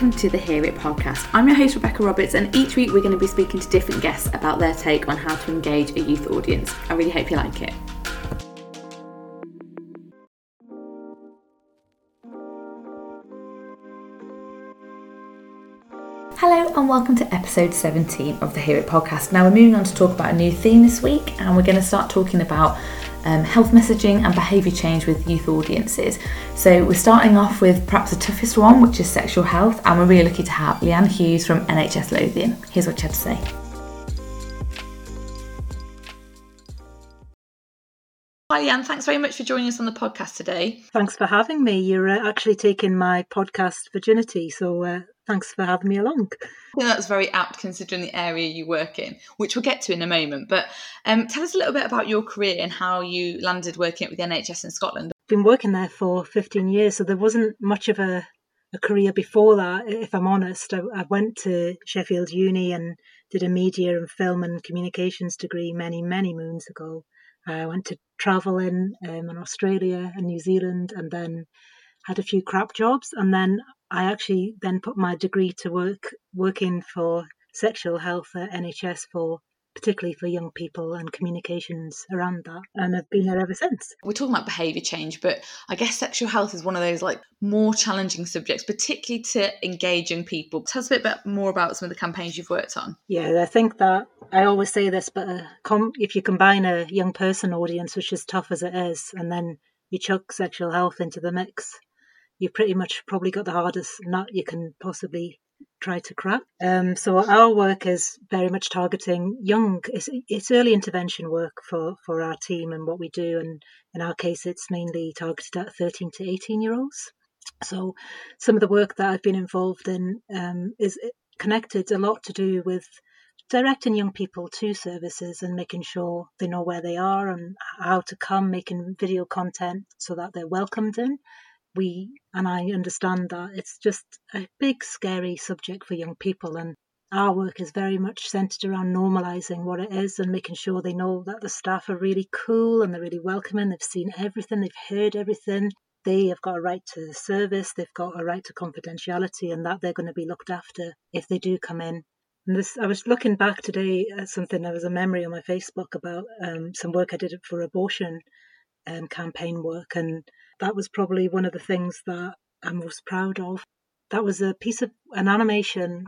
welcome to the Hear It podcast. I'm your host, Rebecca Roberts, and each week we're going to be speaking to different guests about their take on how to engage a youth audience. I really hope you like it. Hello and welcome to episode 17 of the Hear It podcast. Now we're moving on to talk about a new theme this week, and we're going to start talking about um, health messaging and behaviour change with youth audiences. So we're starting off with perhaps the toughest one, which is sexual health, and we're really lucky to have Leanne Hughes from NHS Lothian. Here's what she had to say. Hi, Leanne. Thanks very much for joining us on the podcast today. Thanks for having me. You're uh, actually taking my podcast virginity, so uh, thanks for having me along. I think that's very apt considering the area you work in, which we'll get to in a moment. But um, tell us a little bit about your career and how you landed working with the NHS in Scotland. I've been working there for 15 years, so there wasn't much of a, a career before that, if I'm honest. I, I went to Sheffield Uni and did a media and film and communications degree many, many moons ago. I went to travel in um, in Australia and New Zealand and then had a few crap jobs and then I actually then put my degree to work working for sexual health at NHS for particularly for young people and communications around that. And I've been there ever since. We're talking about behaviour change, but I guess sexual health is one of those like more challenging subjects, particularly to engage young people. Tell us a bit more about some of the campaigns you've worked on. Yeah, I think that I always say this, but uh, com- if you combine a young person audience, which is tough as it is, and then you chuck sexual health into the mix, you've pretty much probably got the hardest nut you can possibly try to crack. Um, so our work is very much targeting young. It's, it's, early intervention work for, for our team and what we do, and in our case, it's mainly targeted at 13 to 18 year olds. So some of the work that I've been involved in um, is connected a lot to do with directing young people to services and making sure they know where they are and how to come, making video content so that they're welcomed in we and I understand that it's just a big scary subject for young people and our work is very much centered around normalizing what it is and making sure they know that the staff are really cool and they're really welcoming they've seen everything they've heard everything they have got a right to the service they've got a right to confidentiality and that they're going to be looked after if they do come in. And this i was looking back today at something there was a memory on my facebook about um, some work i did for abortion um, campaign work and that was probably one of the things that I'm most proud of. That was a piece of an animation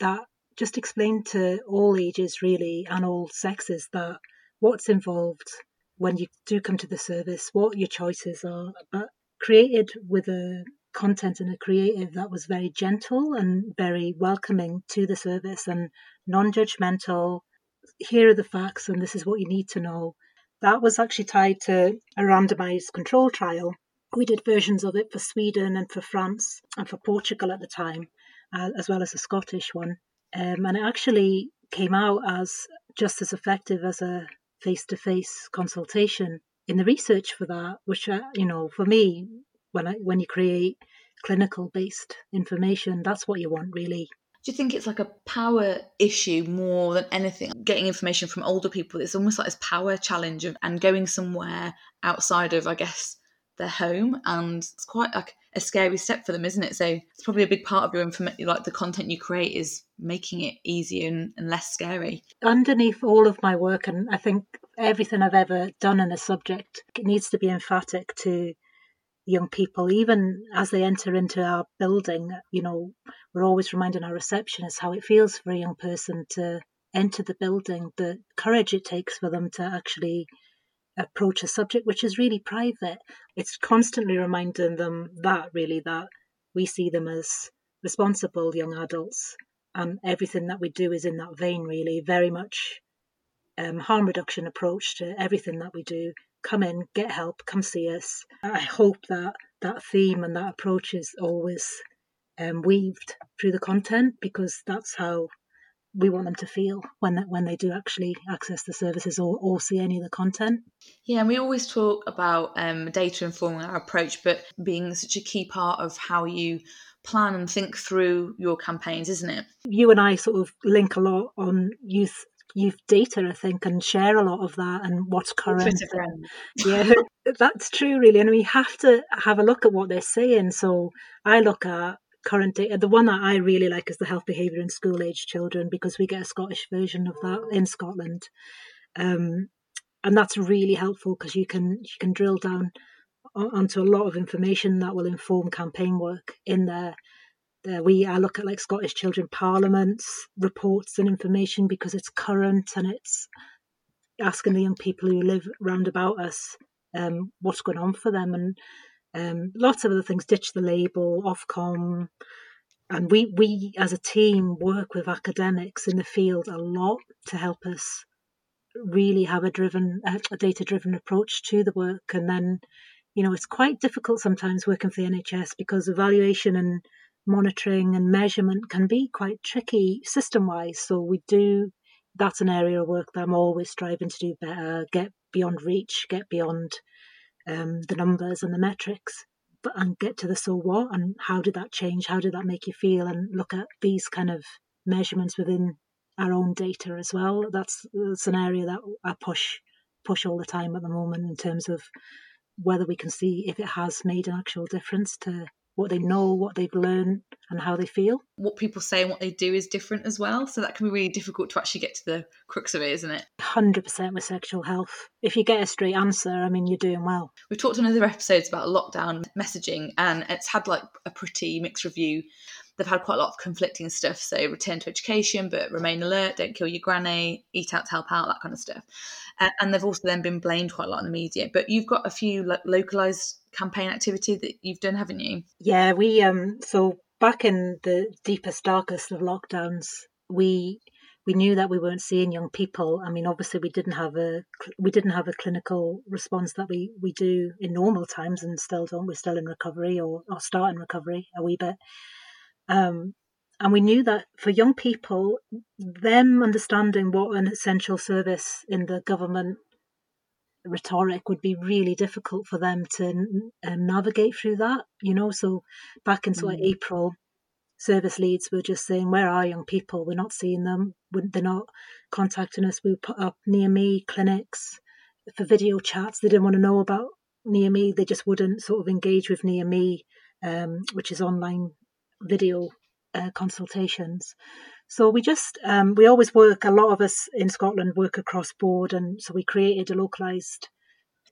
that just explained to all ages, really, and all sexes, that what's involved when you do come to the service, what your choices are, but created with a content and a creative that was very gentle and very welcoming to the service and non judgmental. Here are the facts, and this is what you need to know. That was actually tied to a randomized control trial we did versions of it for Sweden and for France and for Portugal at the time, uh, as well as a Scottish one. Um, and it actually came out as just as effective as a face to face consultation in the research for that, which, uh, you know, for me, when, I, when you create clinical based information, that's what you want really. Do you think it's like a power issue more than anything? Getting information from older people, it's almost like this power challenge of, and going somewhere outside of, I guess, their home and it's quite like a scary step for them isn't it? So it's probably a big part of your information like the content you create is making it easier and, and less scary. Underneath all of my work and i think everything i've ever done in a subject it needs to be emphatic to young people even as they enter into our building you know we're always reminding our receptionists how it feels for a young person to enter the building the courage it takes for them to actually approach a subject which is really private. It's constantly reminding them that really that we see them as responsible young adults and everything that we do is in that vein really. Very much um, harm reduction approach to everything that we do. Come in get help come see us. I hope that that theme and that approach is always um, weaved through the content because that's how we want them to feel when that when they do actually access the services or, or see any of the content. Yeah, and we always talk about um, data informing our approach, but being such a key part of how you plan and think through your campaigns, isn't it? You and I sort of link a lot on youth youth data, I think, and share a lot of that and what's current. yeah, that's true, really. And we have to have a look at what they're saying. So I look at current data. The one that I really like is the health behaviour in school age children because we get a Scottish version of that in Scotland. Um, and that's really helpful because you can you can drill down onto a lot of information that will inform campaign work in there. There we I look at like Scottish Children Parliament's reports and information because it's current and it's asking the young people who live round about us um, what's going on for them and um, lots of other things. Ditch the label, Ofcom, and we we as a team work with academics in the field a lot to help us really have a driven a data driven approach to the work and then you know it's quite difficult sometimes working for the nhs because evaluation and monitoring and measurement can be quite tricky system wise so we do that's an area of work that i'm always striving to do better get beyond reach get beyond um, the numbers and the metrics but and get to the so what and how did that change how did that make you feel and look at these kind of measurements within our own data as well. That's, that's an area that I push push all the time at the moment in terms of whether we can see if it has made an actual difference to what they know, what they've learned, and how they feel. What people say and what they do is different as well. So that can be really difficult to actually get to the crux of it, isn't it? 100% with sexual health. If you get a straight answer, I mean, you're doing well. We've talked in other episodes about lockdown messaging, and it's had like a pretty mixed review they've had quite a lot of conflicting stuff. So return to education, but remain alert, don't kill your granny, eat out to help out, that kind of stuff. Uh, and they've also then been blamed quite a lot in the media. But you've got a few localized campaign activity that you've done, haven't you? Yeah, we um so back in the deepest, darkest of lockdowns, we we knew that we weren't seeing young people. I mean, obviously, we didn't have a we didn't have a clinical response that we we do in normal times, and still don't. We're still in recovery or, or starting recovery a wee bit. Um, and we knew that for young people, them understanding what an essential service in the government rhetoric would be really difficult for them to um, navigate through that. You know, so back in sort of mm. April, service leads were just saying, "Where are young people? We're not seeing them. They're not contacting us." We put up near me clinics for video chats. They didn't want to know about near me. They just wouldn't sort of engage with near me, um, which is online video uh, consultations. So we just um, we always work. A lot of us in Scotland work across board, and so we created a localised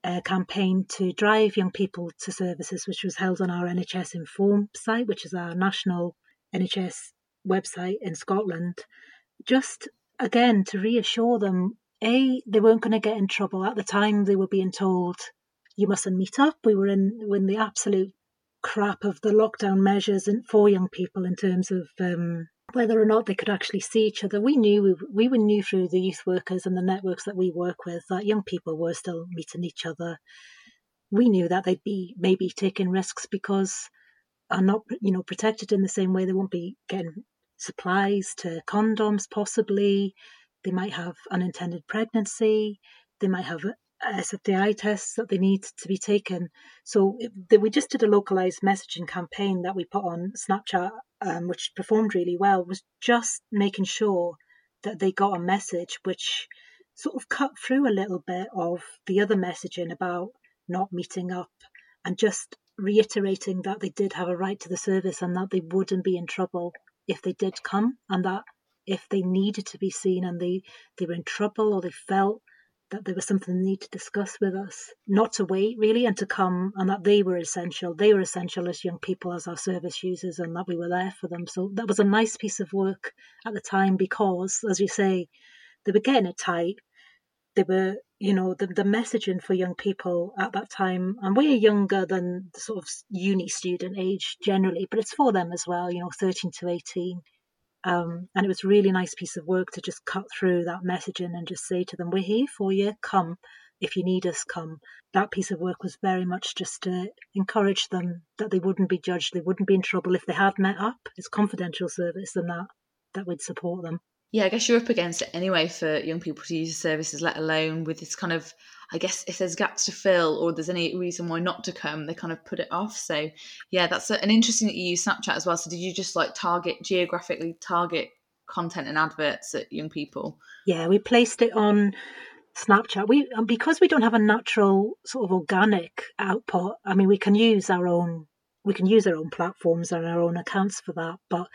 uh, campaign to drive young people to services, which was held on our NHS Inform site, which is our national NHS website in Scotland. Just again to reassure them, a they weren't going to get in trouble at the time. They were being told you mustn't meet up. We were in when the absolute crap of the lockdown measures and for young people in terms of um, whether or not they could actually see each other. We knew we, we knew through the youth workers and the networks that we work with that young people were still meeting each other. We knew that they'd be maybe taking risks because are not you know protected in the same way. They won't be getting supplies to condoms possibly. They might have unintended pregnancy. They might have SFDI tests that they need to be taken. So it, we just did a localized messaging campaign that we put on Snapchat, um, which performed really well, was just making sure that they got a message which sort of cut through a little bit of the other messaging about not meeting up and just reiterating that they did have a right to the service and that they wouldn't be in trouble if they did come and that if they needed to be seen and they, they were in trouble or they felt that there was something they need to discuss with us, not to wait really and to come, and that they were essential. They were essential as young people, as our service users, and that we were there for them. So that was a nice piece of work at the time because, as you say, they were getting it tight. They were, you know, the, the messaging for young people at that time, and we're younger than the sort of uni student age generally, but it's for them as well, you know, 13 to 18 um, and it was really nice piece of work to just cut through that messaging and just say to them, We're here for you, come. If you need us, come. That piece of work was very much just to encourage them that they wouldn't be judged, they wouldn't be in trouble if they had met up. It's confidential service and that that we'd support them yeah, I guess you're up against it anyway for young people to use your services, let alone with this kind of, I guess, if there's gaps to fill or there's any reason why not to come, they kind of put it off. So, yeah, that's an interesting that you use Snapchat as well. So, did you just like target geographically target content and adverts at young people? Yeah, we placed it on Snapchat. We um, because we don't have a natural sort of organic output. I mean, we can use our own we can use our own platforms and our own accounts for that. But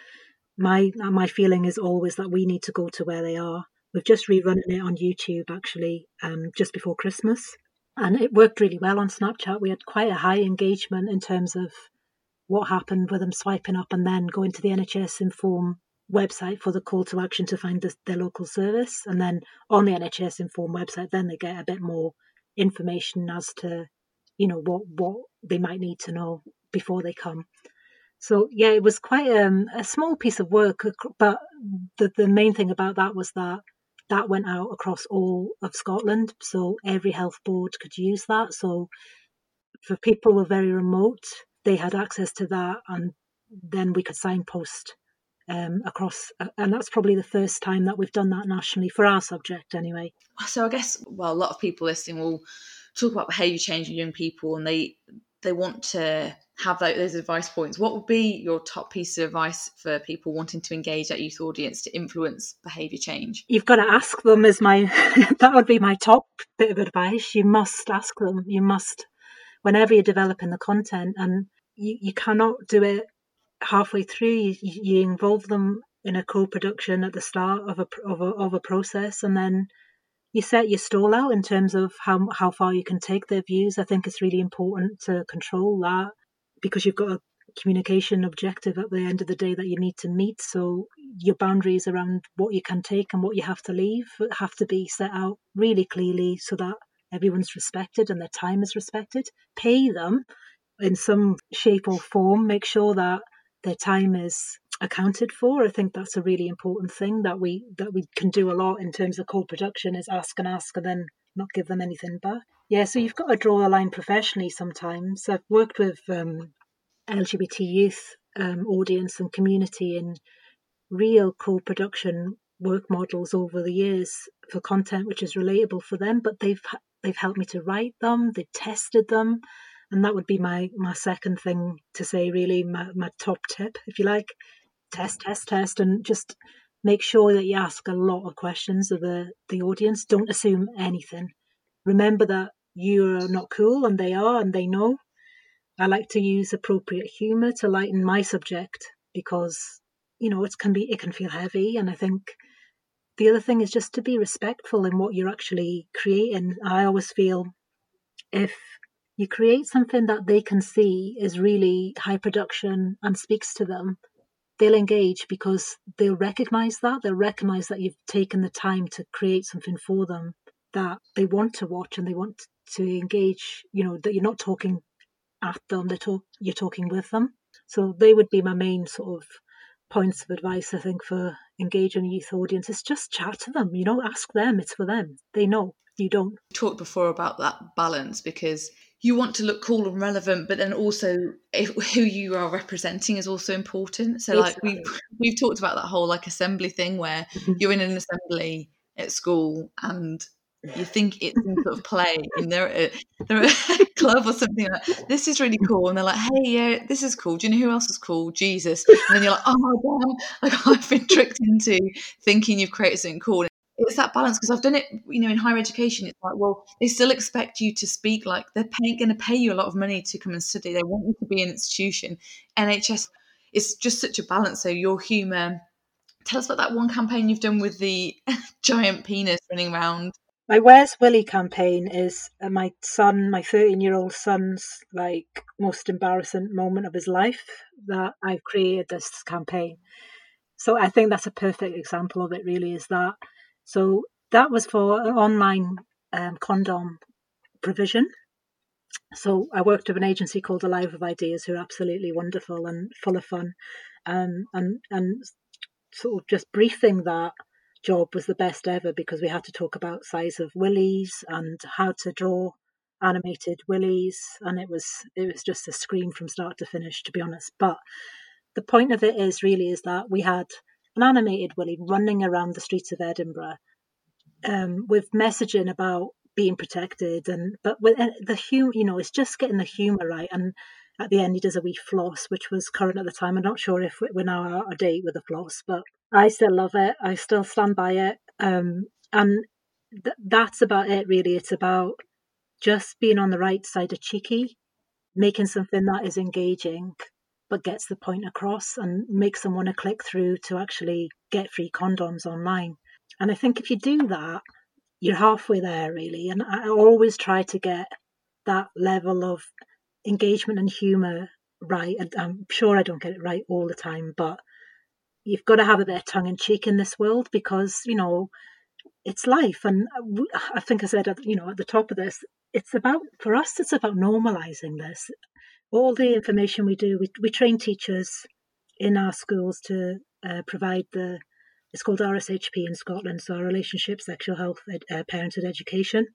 my my feeling is always that we need to go to where they are. We've just rerun it on YouTube actually, um, just before Christmas, and it worked really well on Snapchat. We had quite a high engagement in terms of what happened with them swiping up and then going to the NHS Inform website for the call to action to find the, their local service, and then on the NHS Inform website, then they get a bit more information as to you know what what they might need to know before they come. So yeah, it was quite um, a small piece of work, but the the main thing about that was that that went out across all of Scotland, so every health board could use that. So for people who were very remote, they had access to that, and then we could signpost um, across, and that's probably the first time that we've done that nationally for our subject, anyway. So I guess, well, a lot of people listening will talk about behaviour change in young people, and they they want to have those advice points. What would be your top piece of advice for people wanting to engage that youth audience to influence behaviour change? You've got to ask them. Is my that would be my top bit of advice. You must ask them. You must whenever you're developing the content, and you, you cannot do it halfway through. You, you involve them in a co-production at the start of a of a, of a process, and then you set your stall out in terms of how how far you can take their views. I think it's really important to control that because you've got a communication objective at the end of the day that you need to meet. So your boundaries around what you can take and what you have to leave have to be set out really clearly so that everyone's respected and their time is respected. Pay them in some shape or form. Make sure that their time is accounted for. I think that's a really important thing that we that we can do a lot in terms of co-production is ask and ask and then not give them anything back. Yeah, so you've got to draw the line professionally sometimes. I've worked with um, LGBT youth um, audience and community in real co-production work models over the years for content which is relatable for them, but they've they've helped me to write them, they've tested them, and that would be my my second thing to say really my, my top tip if you like test, test, test, and just make sure that you ask a lot of questions of the, the audience. Don't assume anything. Remember that you're not cool and they are and they know. I like to use appropriate humour to lighten my subject because, you know, it can be it can feel heavy and I think the other thing is just to be respectful in what you're actually creating. I always feel if you create something that they can see is really high production and speaks to them, they'll engage because they'll recognize that. They'll recognize that you've taken the time to create something for them that they want to watch and they want to engage, you know, that you're not talking at them, they're talk, you're talking with them. So they would be my main sort of points of advice, I think, for engaging a youth audience is just chat to them, you know, ask them, it's for them. They know, you don't. Talked before about that balance because you want to look cool and relevant, but then also if, who you are representing is also important. So, like we we've, we've talked about that whole like assembly thing where you're in an assembly at school and you think it's in sort of play and they're at, they're at a club or something like this is really cool and they're like hey yeah this is cool. Do you know who else is cool? Jesus. And then you're like oh my god. Like i've been tricked into thinking you've created something cool it's that balance because I've done it, you know, in higher education. It's like, well, they still expect you to speak like they're going to pay you a lot of money to come and study. They want you to be an institution. NHS, it's just such a balance. So your humour. Tell us about that one campaign you've done with the giant penis running around. My Where's Willie campaign is uh, my son, my 13 year old son's like most embarrassing moment of his life that I've created this campaign. So I think that's a perfect example of it, really, is that so that was for online um, condom provision. So I worked with an agency called Alive with Ideas, who are absolutely wonderful and full of fun, um, and and sort of just briefing that job was the best ever because we had to talk about size of willies and how to draw animated willies, and it was it was just a scream from start to finish, to be honest. But the point of it is really is that we had an animated Willie running around the streets of Edinburgh um, with messaging about being protected and but with uh, the humor you know it's just getting the humor right. And at the end he does a wee floss which was current at the time. I'm not sure if we're now out of date with the floss but i still love it. I still stand by it. Um, and th- that's about it really. It's about just being on the right side of cheeky making something that is engaging but gets the point across and makes them want to click through to actually get free condoms online. And I think if you do that, you're halfway there really. And I always try to get that level of engagement and humour right. I'm sure I don't get it right all the time, but you've got to have a bit of tongue in cheek in this world because, you know, it's life. And I think I said, you know, at the top of this, it's about, for us, it's about normalizing this all the information we do, we, we train teachers in our schools to uh, provide the, it's called RSHP in Scotland, so our relationship, sexual health, ed, uh, parenthood education.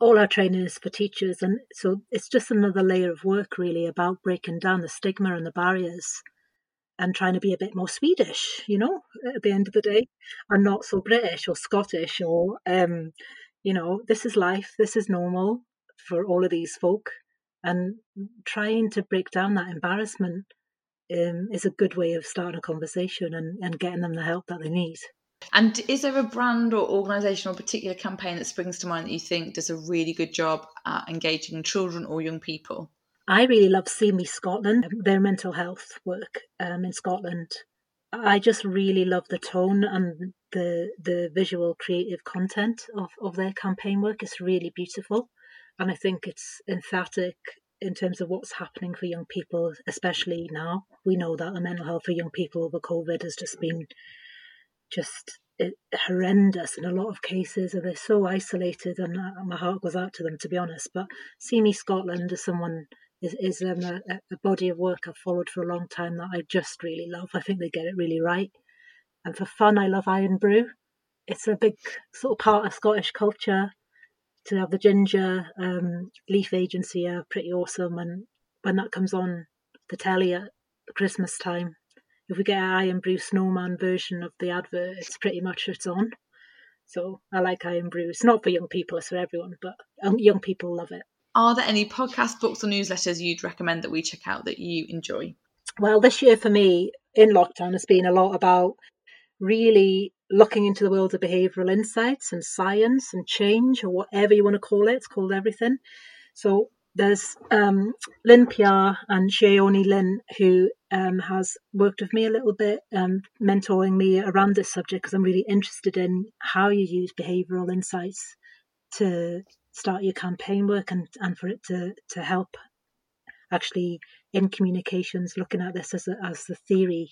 All our training is for teachers, and so it's just another layer of work really about breaking down the stigma and the barriers and trying to be a bit more Swedish, you know, at the end of the day, and not so British or Scottish or, um, you know, this is life, this is normal for all of these folk and trying to break down that embarrassment um, is a good way of starting a conversation and, and getting them the help that they need. And is there a brand or organisation or particular campaign that springs to mind that you think does a really good job at engaging children or young people? I really love See Me Scotland, their mental health work um, in Scotland. I just really love the tone and the the visual creative content of, of their campaign work. It's really beautiful. And I think it's emphatic in terms of what's happening for young people, especially now. We know that the mental health for young people over COVID has just been just eh, horrendous in a lot of cases, and they're so isolated. And uh, my heart goes out to them, to be honest. But See Me Scotland is someone is is um, a, a body of work I've followed for a long time that I just really love. I think they get it really right. And for fun, I love Irn-Bru. It's a big sort of part of Scottish culture to have the ginger um, Leith agency are pretty awesome. And when that comes on the telly at Christmas time, if we get an Irn-Bru snowman version of the advert, it's pretty much it's on. So I like Irn-Bru. It's not for young people, it's for everyone, but um, young people love it. Are there any podcast, books, or newsletters you'd recommend that we check out that you enjoy? Well, this year for me in lockdown has been a lot about really looking into the world of behavioral insights and science and change or whatever you want to call it. It's called everything. So there's um, Lynn PR and Sheoni Lynn who um, has worked with me a little bit, um, mentoring me around this subject because I'm really interested in how you use behavioral insights to start your campaign work and, and for it to, to help actually in communications looking at this as, a, as the theory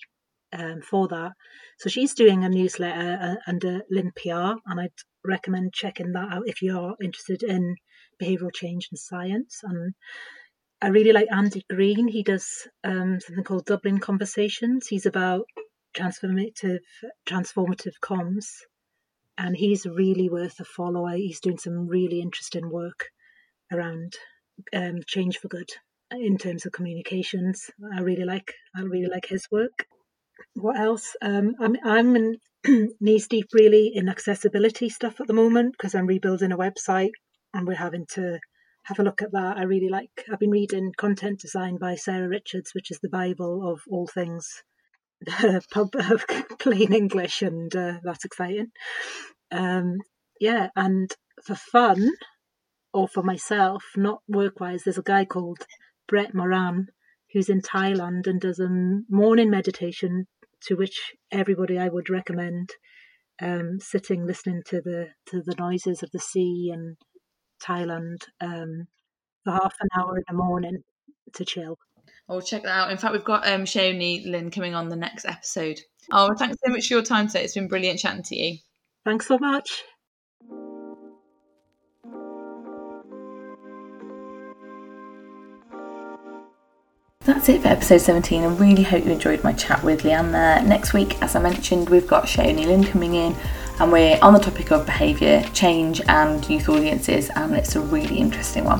um, for that. So she's doing a newsletter uh, under Lynn PR, and I'd recommend checking that out if you're interested in behavioural change and science. And I really like Andy Green. He does um, something called Dublin Conversations. He's about transformative transformative comms, and he's really worth a follow. He's doing some really interesting work around um, change for good in terms of communications. I really like I really like his work what else? Um, I'm I'm knees deep really in accessibility stuff at the moment because I'm rebuilding a website and we're having to have a look at that. I really like. I've been reading content design by Sarah Richards, which is the bible of all things pub of plain English, and uh, that's exciting. Um, yeah, and for fun or for myself, not work wise, there's a guy called Brett Moran who's in Thailand and does a morning meditation to which everybody I would recommend um, sitting listening to the to the noises of the sea and Thailand um, for half an hour in the morning to chill. Oh, check that out. In fact, we've got um, Sheoni Lynn coming on the next episode. Oh, thanks so much for your time today. It's been brilliant chatting to you. Thanks so much. That's it for episode 17. I really hope you enjoyed my chat with Leanne there. Next week, as I mentioned, we've got Sheoni Lynn coming in and we're on the topic of behaviour change and youth audiences, and it's a really interesting one.